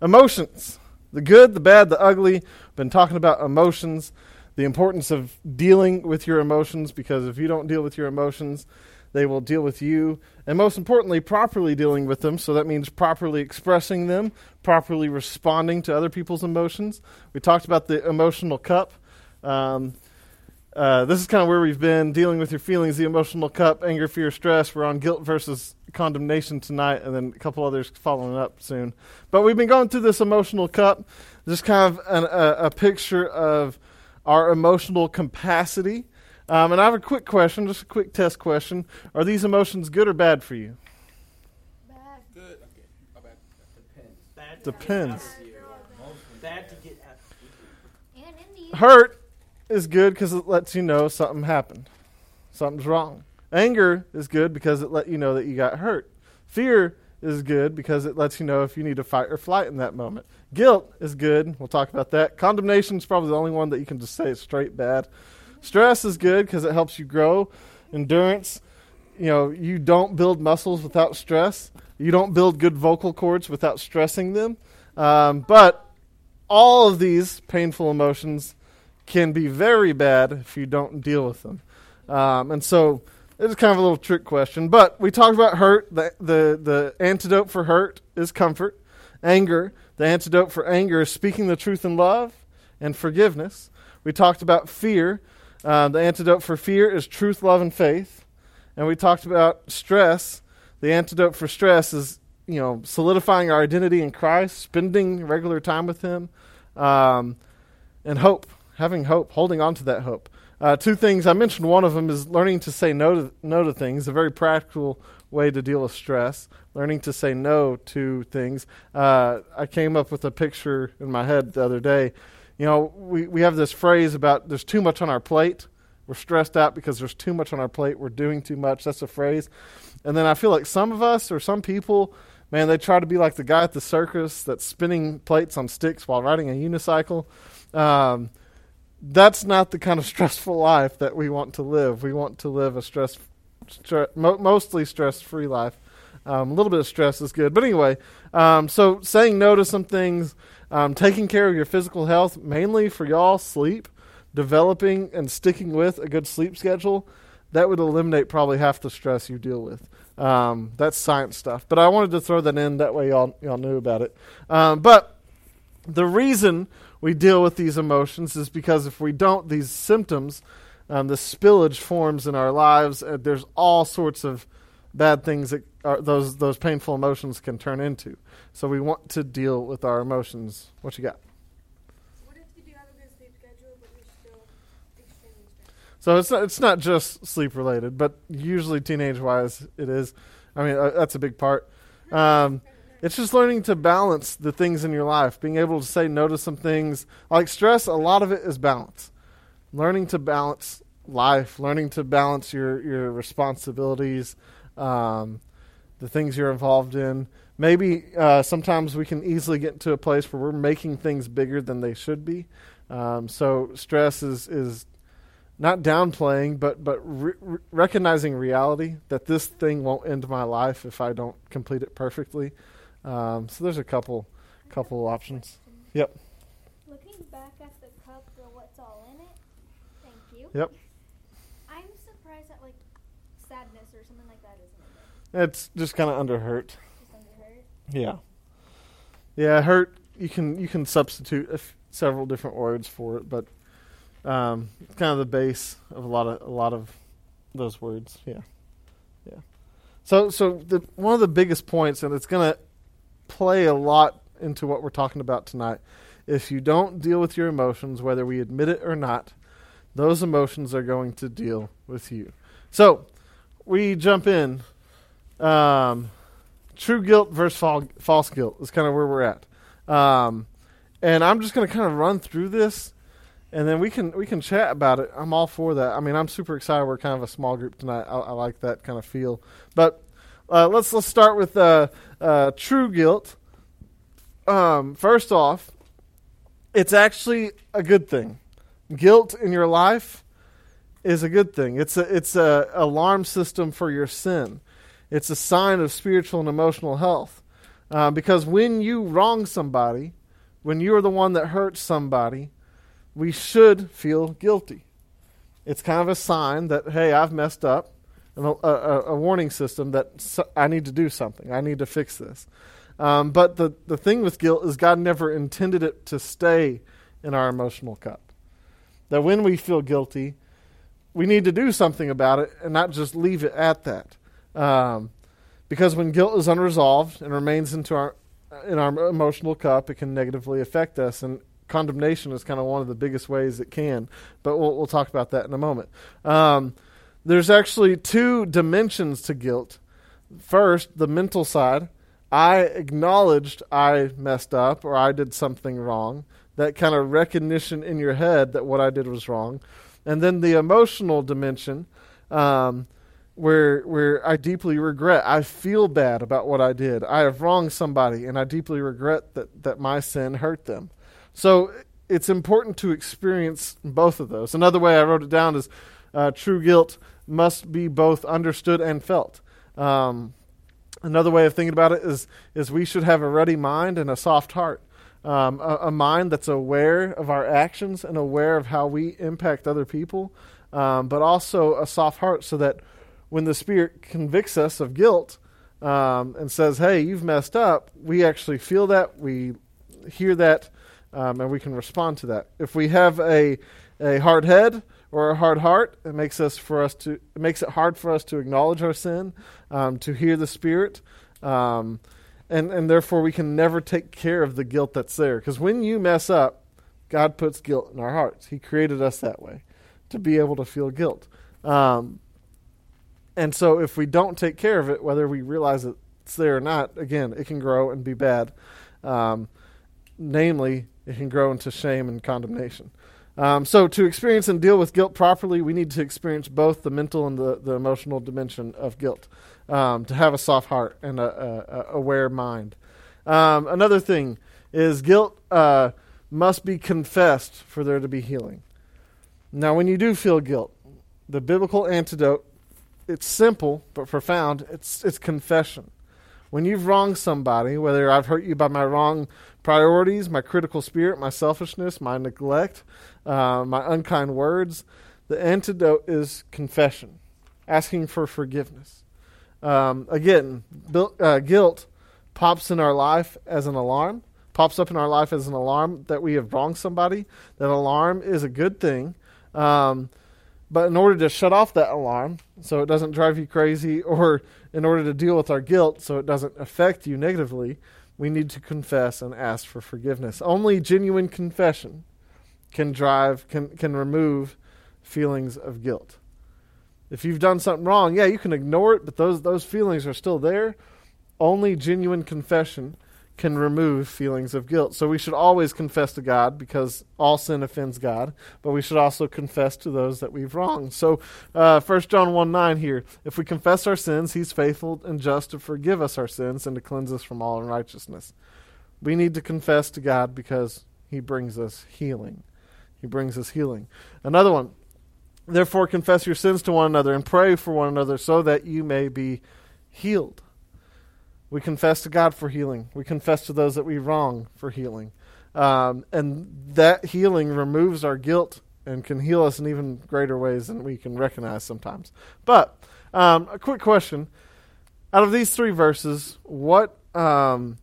Emotions. The good, the bad, the ugly. Been talking about emotions, the importance of dealing with your emotions because if you don't deal with your emotions, they will deal with you. And most importantly, properly dealing with them. So that means properly expressing them, properly responding to other people's emotions. We talked about the emotional cup. Um, uh, this is kind of where we've been dealing with your feelings, the emotional cup, anger, fear, stress. We're on guilt versus condemnation tonight, and then a couple others following up soon. But we've been going through this emotional cup, just kind of an, a, a, picture of our emotional capacity. Um, and I have a quick question, just a quick test question. Are these emotions good or bad for you? Bad. Good. Okay. Oh, bad. Depends. Bad Depends. Bad to get out. And in the Hurt is good because it lets you know something happened, something's wrong. Anger is good because it let you know that you got hurt. Fear is good because it lets you know if you need to fight or flight in that moment. Guilt is good. We'll talk about that. Condemnation is probably the only one that you can just say is straight bad. Stress is good because it helps you grow. Endurance, you know, you don't build muscles without stress. You don't build good vocal cords without stressing them. Um, but all of these painful emotions can be very bad if you don't deal with them. Um, and so it's kind of a little trick question. But we talked about hurt. The, the, the antidote for hurt is comfort. Anger. The antidote for anger is speaking the truth in love and forgiveness. We talked about fear. Uh, the antidote for fear is truth, love, and faith. And we talked about stress. The antidote for stress is, you know, solidifying our identity in Christ, spending regular time with Him, um, and hope having hope, holding on to that hope. Uh, two things I mentioned. One of them is learning to say no to no to things. A very practical way to deal with stress. Learning to say no to things. Uh, I came up with a picture in my head the other day. You know, we we have this phrase about there's too much on our plate. We're stressed out because there's too much on our plate. We're doing too much. That's a phrase. And then I feel like some of us or some people, man, they try to be like the guy at the circus that's spinning plates on sticks while riding a unicycle. Um, that's not the kind of stressful life that we want to live. We want to live a stress, stre- mo- mostly stress-free life. Um, a little bit of stress is good, but anyway. Um, so saying no to some things, um, taking care of your physical health, mainly for y'all, sleep, developing and sticking with a good sleep schedule, that would eliminate probably half the stress you deal with. Um, that's science stuff, but I wanted to throw that in that way y'all y'all knew about it. Um, but the reason we deal with these emotions is because if we don't, these symptoms, um, the spillage forms in our lives. Uh, there's all sorts of bad things that are, those those painful emotions can turn into. So we want to deal with our emotions. What you got? What you do have a good sleep schedule, but you're still extremely stressed? So it's not, it's not just sleep related, but usually teenage wise it is. I mean uh, that's a big part. Um, it's just learning to balance the things in your life, being able to say no to some things. Like stress, a lot of it is balance. Learning to balance life, learning to balance your, your responsibilities, um, the things you're involved in. Maybe uh, sometimes we can easily get to a place where we're making things bigger than they should be. Um, so stress is, is not downplaying, but but re- re- recognizing reality that this thing won't end my life if I don't complete it perfectly. Um, so there's a couple couple options. Yep. Looking back at the cup for what's all in it. Thank you. Yep. I'm surprised that like sadness or something like that isn't in It's just kind of under hurt. Just under hurt. Yeah. Yeah, hurt. You can you can substitute several different words for it, but um, it's kind of the base of a lot of a lot of those words. Yeah. Yeah. So so the one of the biggest points, and it's gonna play a lot into what we're talking about tonight. If you don't deal with your emotions, whether we admit it or not, those emotions are going to deal with you. So we jump in. Um, true guilt versus fal- false guilt is kind of where we're at. Um, and I'm just going to kind of run through this, and then we can we can chat about it. I'm all for that. I mean, I'm super excited. We're kind of a small group tonight. I, I like that kind of feel. But uh, let's let's start with uh, uh, true guilt. Um, first off, it's actually a good thing. Guilt in your life is a good thing. It's a it's a alarm system for your sin. It's a sign of spiritual and emotional health. Uh, because when you wrong somebody, when you are the one that hurts somebody, we should feel guilty. It's kind of a sign that, hey, I've messed up, a, a, a warning system that so- I need to do something. I need to fix this. Um, but the, the thing with guilt is God never intended it to stay in our emotional cup. That when we feel guilty, we need to do something about it and not just leave it at that. Um, because when guilt is unresolved and remains into our in our emotional cup, it can negatively affect us, and condemnation is kind of one of the biggest ways it can. But we'll, we'll talk about that in a moment. Um, there's actually two dimensions to guilt. First, the mental side. I acknowledged I messed up or I did something wrong. That kind of recognition in your head that what I did was wrong. And then the emotional dimension. Um, where where I deeply regret. I feel bad about what I did. I have wronged somebody, and I deeply regret that that my sin hurt them. So it's important to experience both of those. Another way I wrote it down is uh, true guilt must be both understood and felt. Um, another way of thinking about it is is we should have a ready mind and a soft heart. Um, a, a, mind that's aware of our actions and aware of how we impact other people, um, but also a soft heart so that when the Spirit convicts us of guilt um, and says, hey, you've messed up, we actually feel that, we hear that, um, and we can respond to that. If we have a, a hard head or a hard heart, it makes us for us to it makes it hard for us to acknowledge our sin, um, to hear the Spirit, um, and and therefore we can never take care of the guilt that's there. Because when you mess up, God puts guilt in our hearts. He created us that way to be able to feel guilt. Um, and so if we don't take care of it, whether we realize it's there or not, again, it can grow and be bad. Um, namely, it can grow into shame and condemnation. Um, so to experience and deal with guilt properly, we need to experience both the mental and the, the emotional dimension of guilt. Um, to have a soft heart and a, a, a aware mind. Um, another thing is guilt uh, must be confessed for there to be healing. Now, when you do feel guilt, the biblical antidote it's simple but profound. It's it's confession. When you've wronged somebody, whether I've hurt you by my wrong priorities, my critical spirit, my selfishness, my neglect, uh, my unkind words, the antidote is confession, asking for forgiveness. Um, again, uh, guilt pops in our life as an alarm, pops up in our life as an alarm that we have wronged somebody. That alarm is a good thing. Um, but in order to shut off that alarm so it doesn't drive you crazy, or in order to deal with our guilt so it doesn't affect you negatively, we need to confess and ask for forgiveness. Only genuine confession can drive, can, can remove feelings of guilt. If you've done something wrong, yeah, you can ignore it, but those, those feelings are still there. Only genuine confession can remove feelings of guilt. So we should always confess to God because all sin offends God, but we should also confess to those that we've wronged. So uh, 1 John 1 9 here if we confess our sins, he's faithful and just to forgive us our sins and to cleanse us from all unrighteousness. We need to confess to God because he brings us healing. He brings us healing. Another one. Therefore, confess your sins to one another and pray for one another so that you may be healed. We confess to God for healing. We confess to those that we wrong for healing. Um, and that healing removes our guilt and can heal us in even greater ways than we can recognize sometimes. But um, a quick question: Out of these three verses, what um,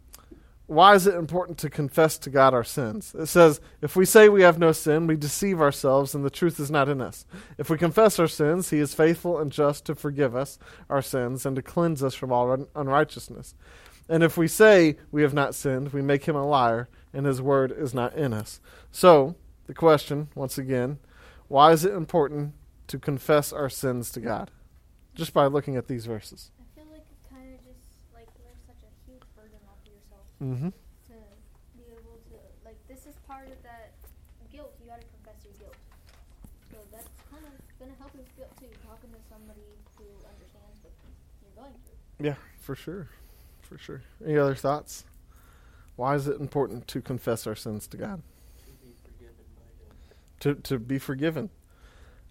why is it important to confess to God our sins? It says, if we say we have no sin, we deceive ourselves and the truth is not in us. If we confess our sins, he is faithful and just to forgive us our sins and to cleanse us from all un- unrighteousness. And if we say we have not sinned, we make him a liar and his word is not in us. So, the question, once again, why is it important to confess our sins to God? Just by looking at these verses. Mm-hmm. To be able to, like, this is part of that guilt. You got to confess your guilt. So that's kind of going to help with guilt too. Talking to somebody who understands what you're going through. Yeah, for sure, for sure. Any other thoughts? Why is it important to confess our sins to God? To to be forgiven.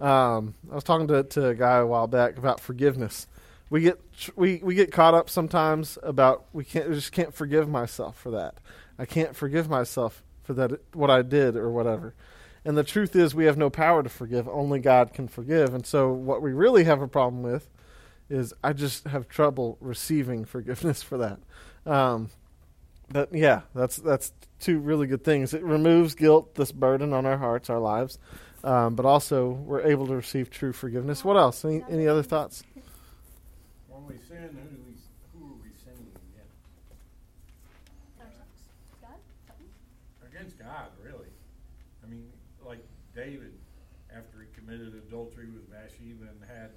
Um, I was talking to to a guy a while back about forgiveness. We get we we get caught up sometimes about we can't we just can't forgive myself for that. I can't forgive myself for that what I did or whatever. And the truth is we have no power to forgive. Only God can forgive. And so what we really have a problem with is I just have trouble receiving forgiveness for that. Um, but yeah, that's that's two really good things. It removes guilt, this burden on our hearts, our lives, um, but also we're able to receive true forgiveness. What else? Any any other thoughts? When we sin, who do we who are we sinning against? God? Something? Against God, really. I mean, like David, after he committed adultery with Bathsheba and had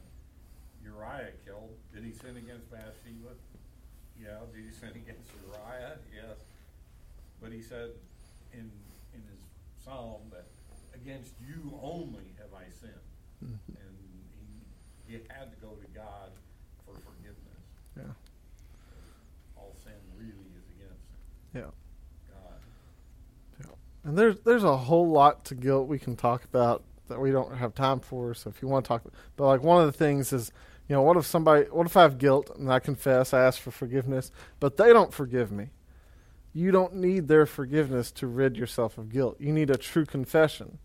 Uriah killed, did he sin against Bathsheba? Yeah. Did he sin against Uriah? Yes. But he said in in his psalm that against you only have I sinned, Mm-hmm. and he, he had to go to God for forgiveness. Yeah. All sin really is against Yeah. God. And there's there's a whole lot to guilt we can talk about that we don't have time for. So if you want to talk, but like one of the things is, you know, what if somebody, what if I have guilt and I confess, I ask for forgiveness, but they don't forgive me? You don't need their forgiveness to rid yourself of guilt. You need a true confession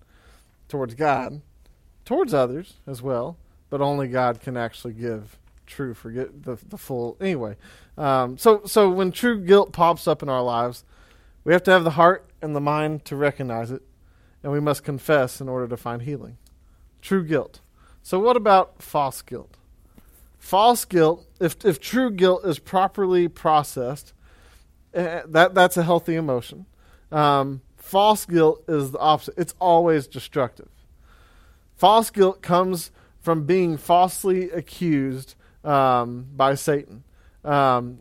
towards God, towards others as well, but only God can actually give true forget the the full anyway. Um, so so when true guilt pops up in our lives, we have to have the heart and the mind to recognize it, and we must confess in order to find healing. True guilt. So, what about false guilt? False guilt, if, if true guilt is properly processed, eh, that, that's a healthy emotion. Um, false guilt is the opposite, it's always destructive. False guilt comes from being falsely accused um, by Satan. Um,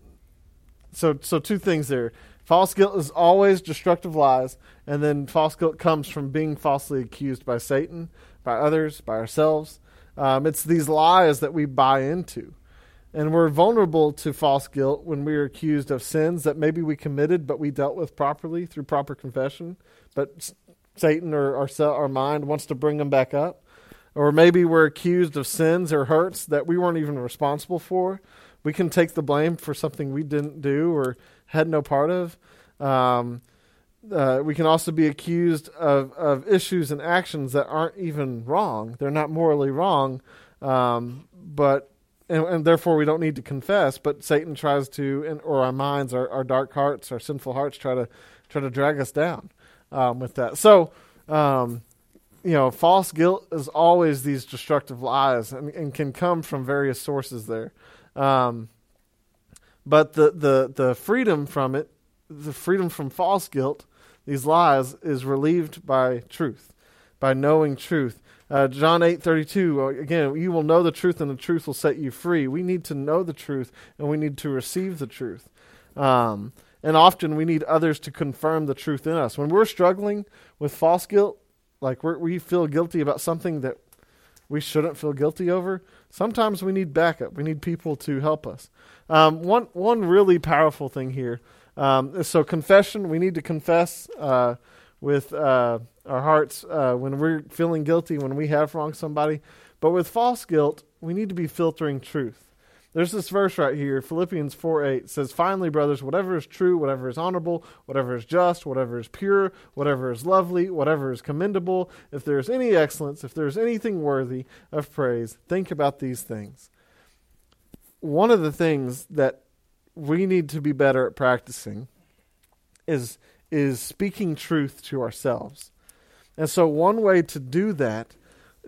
so, so two things there. False guilt is always destructive lies, and then false guilt comes from being falsely accused by Satan, by others, by ourselves. Um, it's these lies that we buy into. And we're vulnerable to false guilt when we are accused of sins that maybe we committed but we dealt with properly through proper confession. But Satan or our, our mind wants to bring them back up. Or maybe we're accused of sins or hurts that we weren't even responsible for. We can take the blame for something we didn't do or had no part of. Um, uh, we can also be accused of, of issues and actions that aren't even wrong. They're not morally wrong, um, but and, and therefore we don't need to confess. But Satan tries to, or our minds, our, our dark hearts, our sinful hearts, try to try to drag us down um, with that. So, um, you know, false guilt is always these destructive lies, and, and can come from various sources there. Um, but the, the the freedom from it, the freedom from false guilt, these lies, is relieved by truth, by knowing truth. Uh, John eight thirty two. Again, you will know the truth, and the truth will set you free. We need to know the truth, and we need to receive the truth. Um, and often we need others to confirm the truth in us. When we're struggling with false guilt, like we feel guilty about something that we shouldn't feel guilty over, sometimes we need backup. We need people to help us. Um, one one really powerful thing here. Um, so confession. We need to confess uh, with uh, our hearts uh, when we're feeling guilty when we have wronged somebody. But with false guilt, we need to be filtering truth. There's this verse right here, Philippians 4 8 says, Finally, brothers, whatever is true, whatever is honorable, whatever is just, whatever is pure, whatever is lovely, whatever is commendable, if there is any excellence, if there is anything worthy of praise, think about these things. One of the things that we need to be better at practicing is is speaking truth to ourselves. And so one way to do that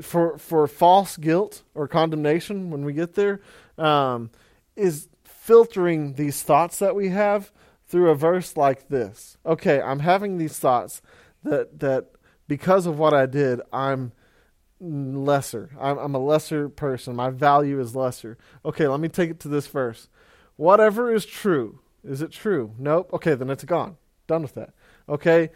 for for false guilt or condemnation when we get there um, is filtering these thoughts that we have through a verse like this. Okay, I'm having these thoughts that that because of what I did, I'm lesser. I'm, I'm a lesser person. My value is lesser. Okay, let me take it to this verse. Whatever is true, is it true? Nope. Okay, then it's gone. Done with that. Okay.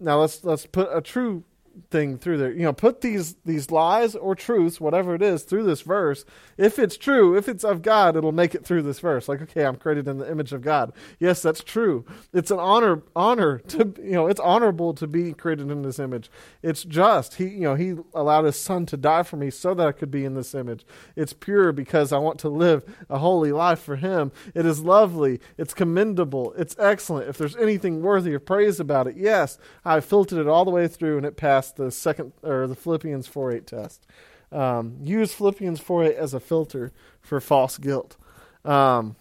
Now let's let's put a true thing through there. You know, put these these lies or truths, whatever it is, through this verse. If it's true, if it's of God, it'll make it through this verse. Like, okay, I'm created in the image of God. Yes, that's true. It's an honor honor to you know, it's honorable to be created in this image. It's just. He you know, he allowed his son to die for me so that I could be in this image. It's pure because I want to live a holy life for him. It is lovely. It's commendable. It's excellent. If there's anything worthy of praise about it, yes, I filtered it all the way through and it passed the second or the Philippians 4:8 test. Um, use Philippians 4:8 as a filter for false guilt. Um,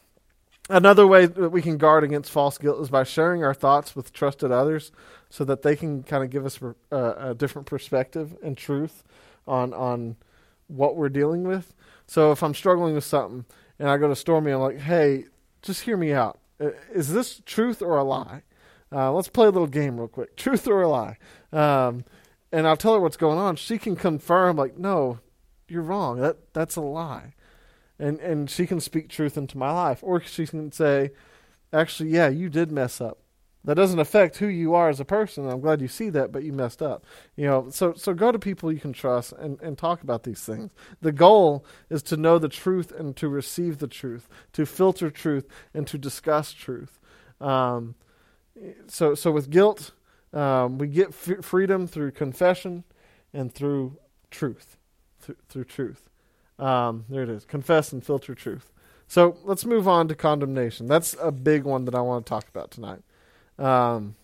another way that we can guard against false guilt is by sharing our thoughts with trusted others, so that they can kind of give us uh, a different perspective and truth on on what we're dealing with. So if I'm struggling with something and I go to Stormy, I'm like, "Hey, just hear me out. Is this truth or a lie?" Uh, let's play a little game real quick. Truth or a lie? Um, and I'll tell her what's going on. She can confirm, like, no, you're wrong. That that's a lie. And and she can speak truth into my life, or she can say, actually, yeah, you did mess up. That doesn't affect who you are as a person. I'm glad you see that, but you messed up. You know, so so go to people you can trust and, and talk about these things. The goal is to know the truth and to receive the truth, to filter truth and to discuss truth. Um, so so with guilt, um, we get f- freedom through confession and through truth, Th- through truth. Um, there it is. Confess and filter truth. So let's move on to condemnation. That's a big one that I want to talk about tonight. Um,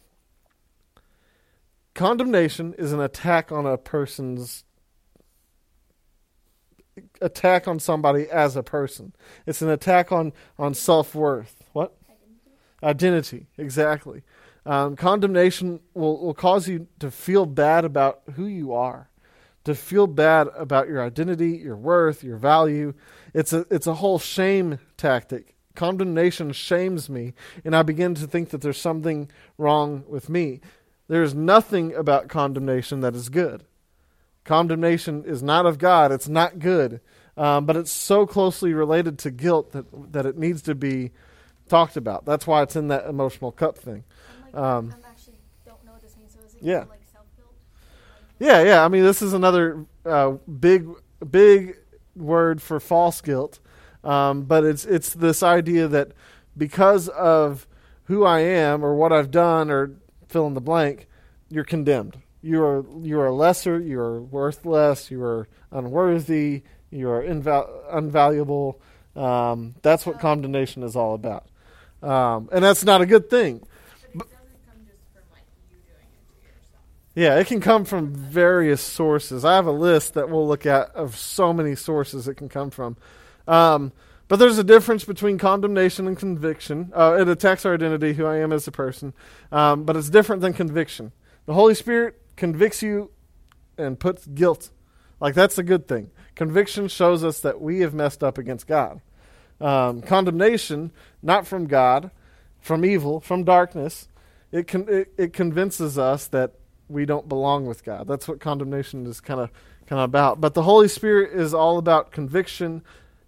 condemnation is an attack on a person's attack on somebody as a person. It's an attack on on self worth. What? Identity, exactly. Um, condemnation will, will cause you to feel bad about who you are, to feel bad about your identity, your worth, your value. It's a it's a whole shame tactic. Condemnation shames me, and I begin to think that there's something wrong with me. There's nothing about condemnation that is good. Condemnation is not of God. It's not good, um, but it's so closely related to guilt that that it needs to be talked about. That's why it's in that emotional cup thing. Um, I'm actually don't know what this means. So is it yeah. like self guilt? Yeah, yeah. I mean, this is another uh, big, big word for false guilt, um, but it's it's this idea that because of who I am or what I've done or fill in the blank, you're condemned. You are you are lesser. You are worthless. You are unworthy. You are inval- unvaluable. Um, that's what condemnation is all about, um, and that's not a good thing. But it doesn't come just from like you doing it to yourself. Yeah, it can come from various sources. I have a list that we'll look at of so many sources it can come from. Um, but there's a difference between condemnation and conviction. Uh, it attacks our identity, who I am as a person, um, but it's different than conviction. The Holy Spirit convicts you and puts guilt. Like, that's a good thing. Conviction shows us that we have messed up against God. Um, condemnation, not from God, from evil, from darkness, it, con- it, it convinces us that we don't belong with God. That's what condemnation is kind of kind of about. But the Holy Spirit is all about conviction.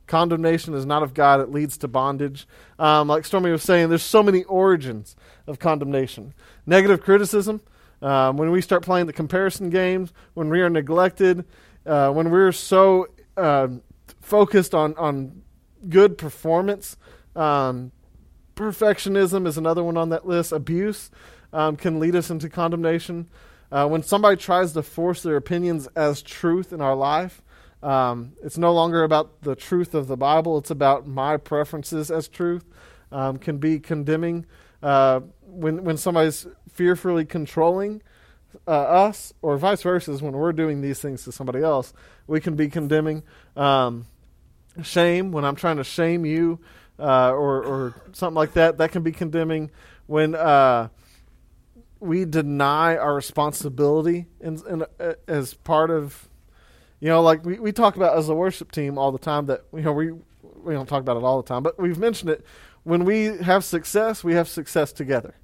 Condemnation is not of God; it leads to bondage. Um, like Stormy was saying, there's so many origins of condemnation. Negative criticism. Um, when we start playing the comparison games, when we are neglected, uh, when we're so uh, focused on on good performance, um, perfectionism is another one on that list. Abuse um, can lead us into condemnation. Uh, when somebody tries to force their opinions as truth in our life, um, it's no longer about the truth of the Bible, it's about my preferences as truth, um, can be condemning. Uh, when, when somebody's fearfully controlling uh, us, or vice versa, when we're doing these things to somebody else, we can be condemning. Um, shame, when I'm trying to shame you, uh, or, or something like that, that can be condemning. When uh, we deny our responsibility in, in, uh, as part of, you know, like we, we talk about as a worship team all the time that, you know, we, we don't talk about it all the time, but we've mentioned it. When we have success, we have success together.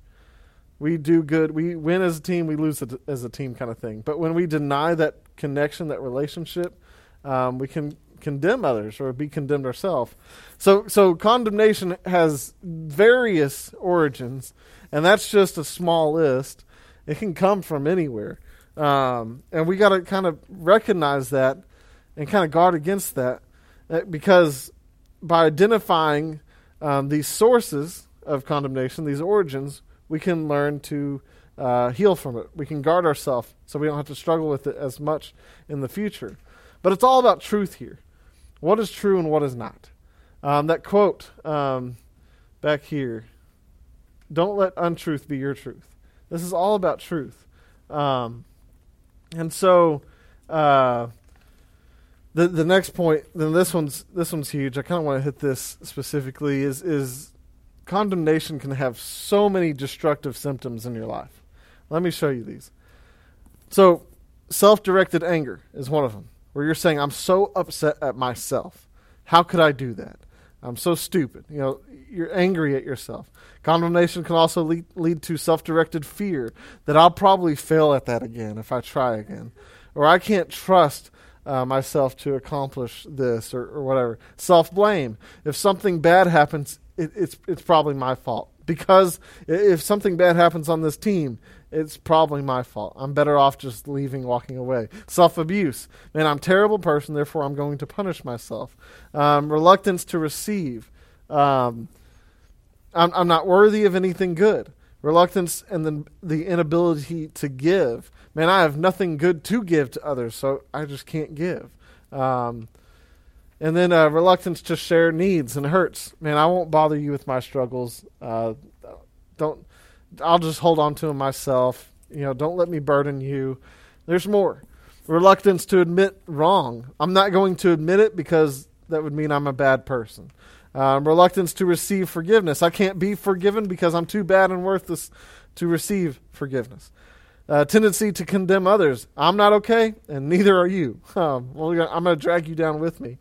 We do good. We win as a team, we lose as a team kind of thing. But when we deny that connection, that relationship, um, we can condemn others or be condemned ourselves. So, so condemnation has various origins, and that's just a small list. It can come from anywhere. Um, and we got to kind of recognize that and kind of guard against that uh, because by identifying um, these sources of condemnation, these origins, we can learn to uh, heal from it. We can guard ourselves so we don't have to struggle with it as much in the future. But it's all about truth here. What is true and what is not? Um, that quote um, back here don't let untruth be your truth. This is all about truth. Um, and so uh, the the next point, then this one's this one's huge. I kind of want to hit this specifically. Is is condemnation can have so many destructive symptoms in your life. Let me show you these. So, self-directed anger is one of them, where you're saying, "I'm so upset at myself. How could I do that? I'm so stupid." You know, you're angry at yourself. Condemnation can also lead, lead to self-directed fear that I'll probably fail at that again if I try again, or I can't trust uh, myself to accomplish this or, or whatever. Self blame. If something bad happens, it, it's it's probably my fault because if something bad happens on this team, it's probably my fault. I'm better off just leaving, walking away. Self abuse. Man, I'm a terrible person, therefore I'm going to punish myself. Um, reluctance to receive. Um, I'm, I'm not worthy of anything good. Reluctance and the inability to give man, I have nothing good to give to others, so I just can't give. Um, and then uh, reluctance to share needs and hurts. Man, I won't bother you with my struggles. Uh, don't. I'll just hold on to them myself. You know, don't let me burden you. There's more. Reluctance to admit wrong. I'm not going to admit it because that would mean I'm a bad person. Um, reluctance to receive forgiveness. I can't be forgiven because I'm too bad and worthless to receive forgiveness uh, tendency to condemn others. I'm not okay, and neither are you. Um, well, I'm going to drag you down with me.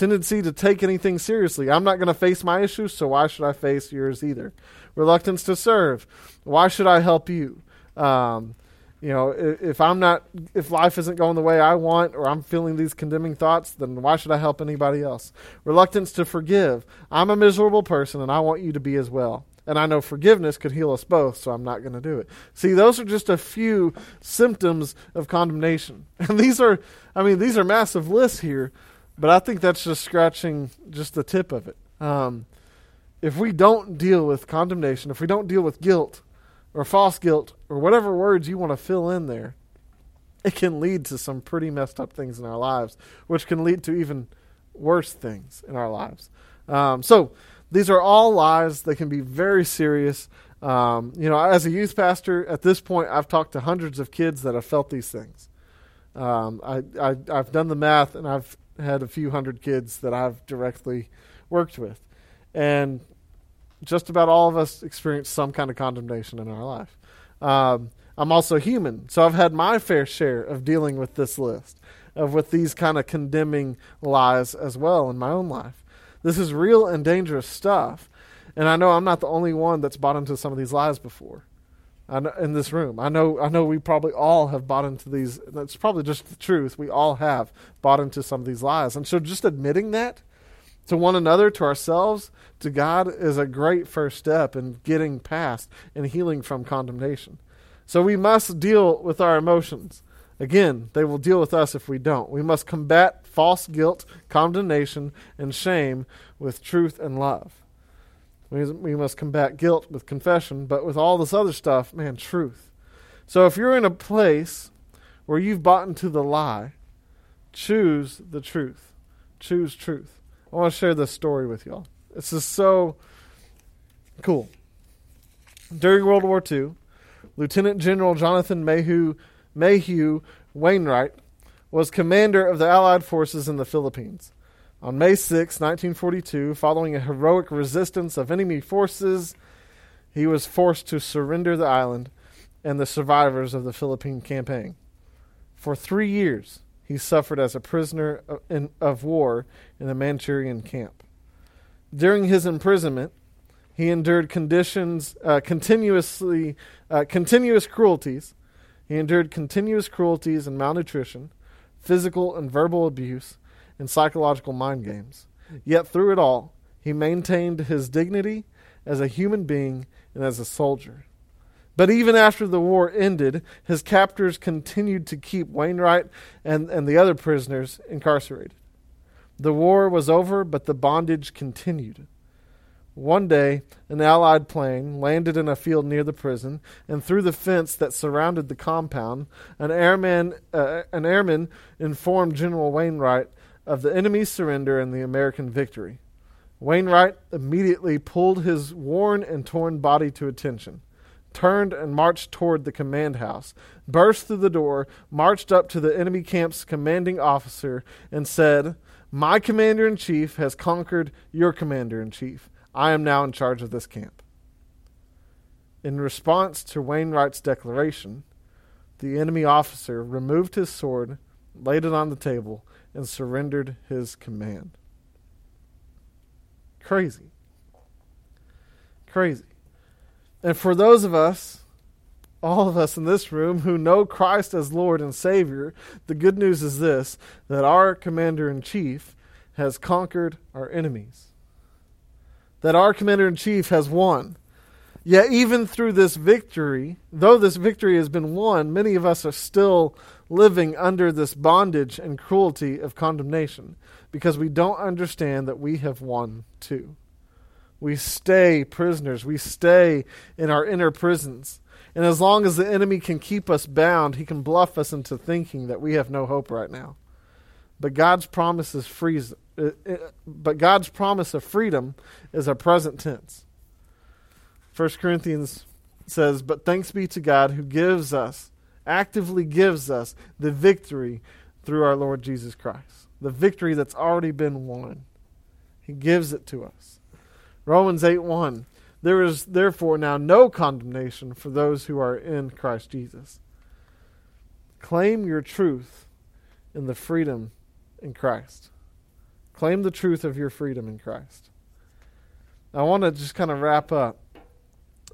Tendency to take anything seriously. I'm not going to face my issues, so why should I face yours either? Reluctance to serve. Why should I help you? Um, you know, if, if I'm not, if life isn't going the way I want, or I'm feeling these condemning thoughts, then why should I help anybody else? Reluctance to forgive. I'm a miserable person, and I want you to be as well. And I know forgiveness could heal us both, so I'm not going to do it. See, those are just a few symptoms of condemnation. And these are, I mean, these are massive lists here, but I think that's just scratching just the tip of it. Um, if we don't deal with condemnation, if we don't deal with guilt or false guilt or whatever words you want to fill in there, it can lead to some pretty messed up things in our lives, which can lead to even worse things in our lives. Um, so, these are all lies. They can be very serious. Um, you know, as a youth pastor, at this point, I've talked to hundreds of kids that have felt these things. Um, I, I, I've done the math, and I've had a few hundred kids that I've directly worked with. And just about all of us experience some kind of condemnation in our life. Um, I'm also human, so I've had my fair share of dealing with this list, of with these kind of condemning lies as well in my own life. This is real and dangerous stuff. And I know I'm not the only one that's bought into some of these lies before. Know, in this room, I know. I know we probably all have bought into these. That's probably just the truth. We all have bought into some of these lies, and so just admitting that to one another, to ourselves, to God, is a great first step in getting past and healing from condemnation. So we must deal with our emotions. Again, they will deal with us if we don't. We must combat false guilt, condemnation, and shame with truth and love. We, we must combat guilt with confession, but with all this other stuff, man, truth. So if you're in a place where you've bought into the lie, choose the truth. Choose truth. I want to share this story with y'all. This is so cool. During World War II, Lieutenant General Jonathan Mayhew Mayhew Wainwright was commander of the Allied forces in the Philippines. On May 6, 1942, following a heroic resistance of enemy forces, he was forced to surrender the island and the survivors of the Philippine campaign. For three years, he suffered as a prisoner of war in a Manchurian camp. During his imprisonment, he endured conditions, uh, continuously, uh, continuous cruelties, he endured continuous cruelties and malnutrition, physical and verbal abuse, and psychological mind games. Yet through it all, he maintained his dignity as a human being and as a soldier. But even after the war ended, his captors continued to keep Wainwright and, and the other prisoners incarcerated. The war was over, but the bondage continued. One day, an Allied plane landed in a field near the prison, and through the fence that surrounded the compound, an airman, uh, an airman informed General Wainwright of the enemy's surrender and the American victory. Wainwright immediately pulled his worn and torn body to attention, turned and marched toward the command house, burst through the door, marched up to the enemy camp's commanding officer, and said, My commander in chief has conquered your commander in chief. I am now in charge of this camp. In response to Wainwright's declaration, the enemy officer removed his sword, laid it on the table, and surrendered his command. Crazy. Crazy. And for those of us, all of us in this room who know Christ as Lord and Savior, the good news is this that our commander in chief has conquered our enemies. That our commander in chief has won. Yet, even through this victory, though this victory has been won, many of us are still living under this bondage and cruelty of condemnation because we don't understand that we have won too. We stay prisoners, we stay in our inner prisons. And as long as the enemy can keep us bound, he can bluff us into thinking that we have no hope right now. But God's promise is free, uh, uh, but God's promise of freedom is a present tense. 1 Corinthians says, But thanks be to God who gives us, actively gives us, the victory through our Lord Jesus Christ. The victory that's already been won. He gives it to us. Romans 8 1. There is therefore now no condemnation for those who are in Christ Jesus. Claim your truth in the freedom in Christ. Claim the truth of your freedom in Christ. I want to just kind of wrap up.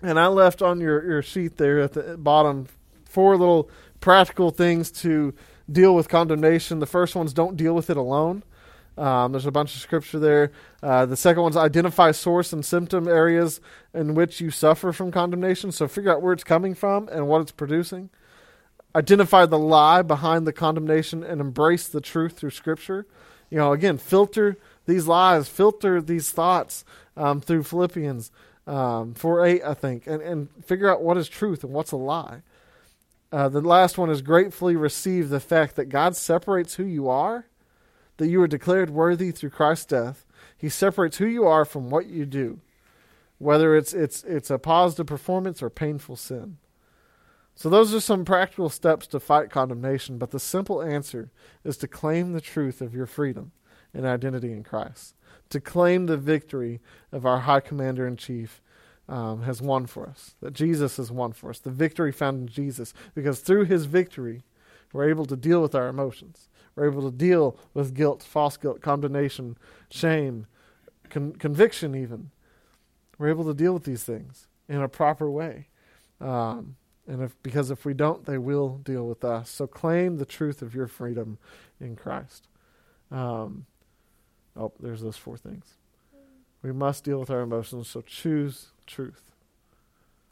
And I left on your, your sheet there at the bottom four little practical things to deal with condemnation. The first one's don't deal with it alone. Um, there's a bunch of scripture there. Uh, the second one's identify source and symptom areas in which you suffer from condemnation. So figure out where it's coming from and what it's producing. Identify the lie behind the condemnation and embrace the truth through scripture. You know, again, filter these lies, filter these thoughts um, through Philippians um, 4 8, I think, and, and figure out what is truth and what's a lie. Uh, the last one is gratefully receive the fact that God separates who you are, that you are declared worthy through Christ's death. He separates who you are from what you do, whether it's it's it's a positive performance or painful sin. So those are some practical steps to fight condemnation, but the simple answer is to claim the truth of your freedom and identity in Christ, to claim the victory of our high commander in chief um, has won for us, that Jesus has won for us, the victory found in Jesus. Because through his victory, we're able to deal with our emotions. We're able to deal with guilt, false guilt, condemnation, shame, con- conviction, even. We're able to deal with these things in a proper way. Um, and if, because if we don't, they will deal with us. So claim the truth of your freedom in Christ. Um, oh, there's those four things. We must deal with our emotions, so choose truth.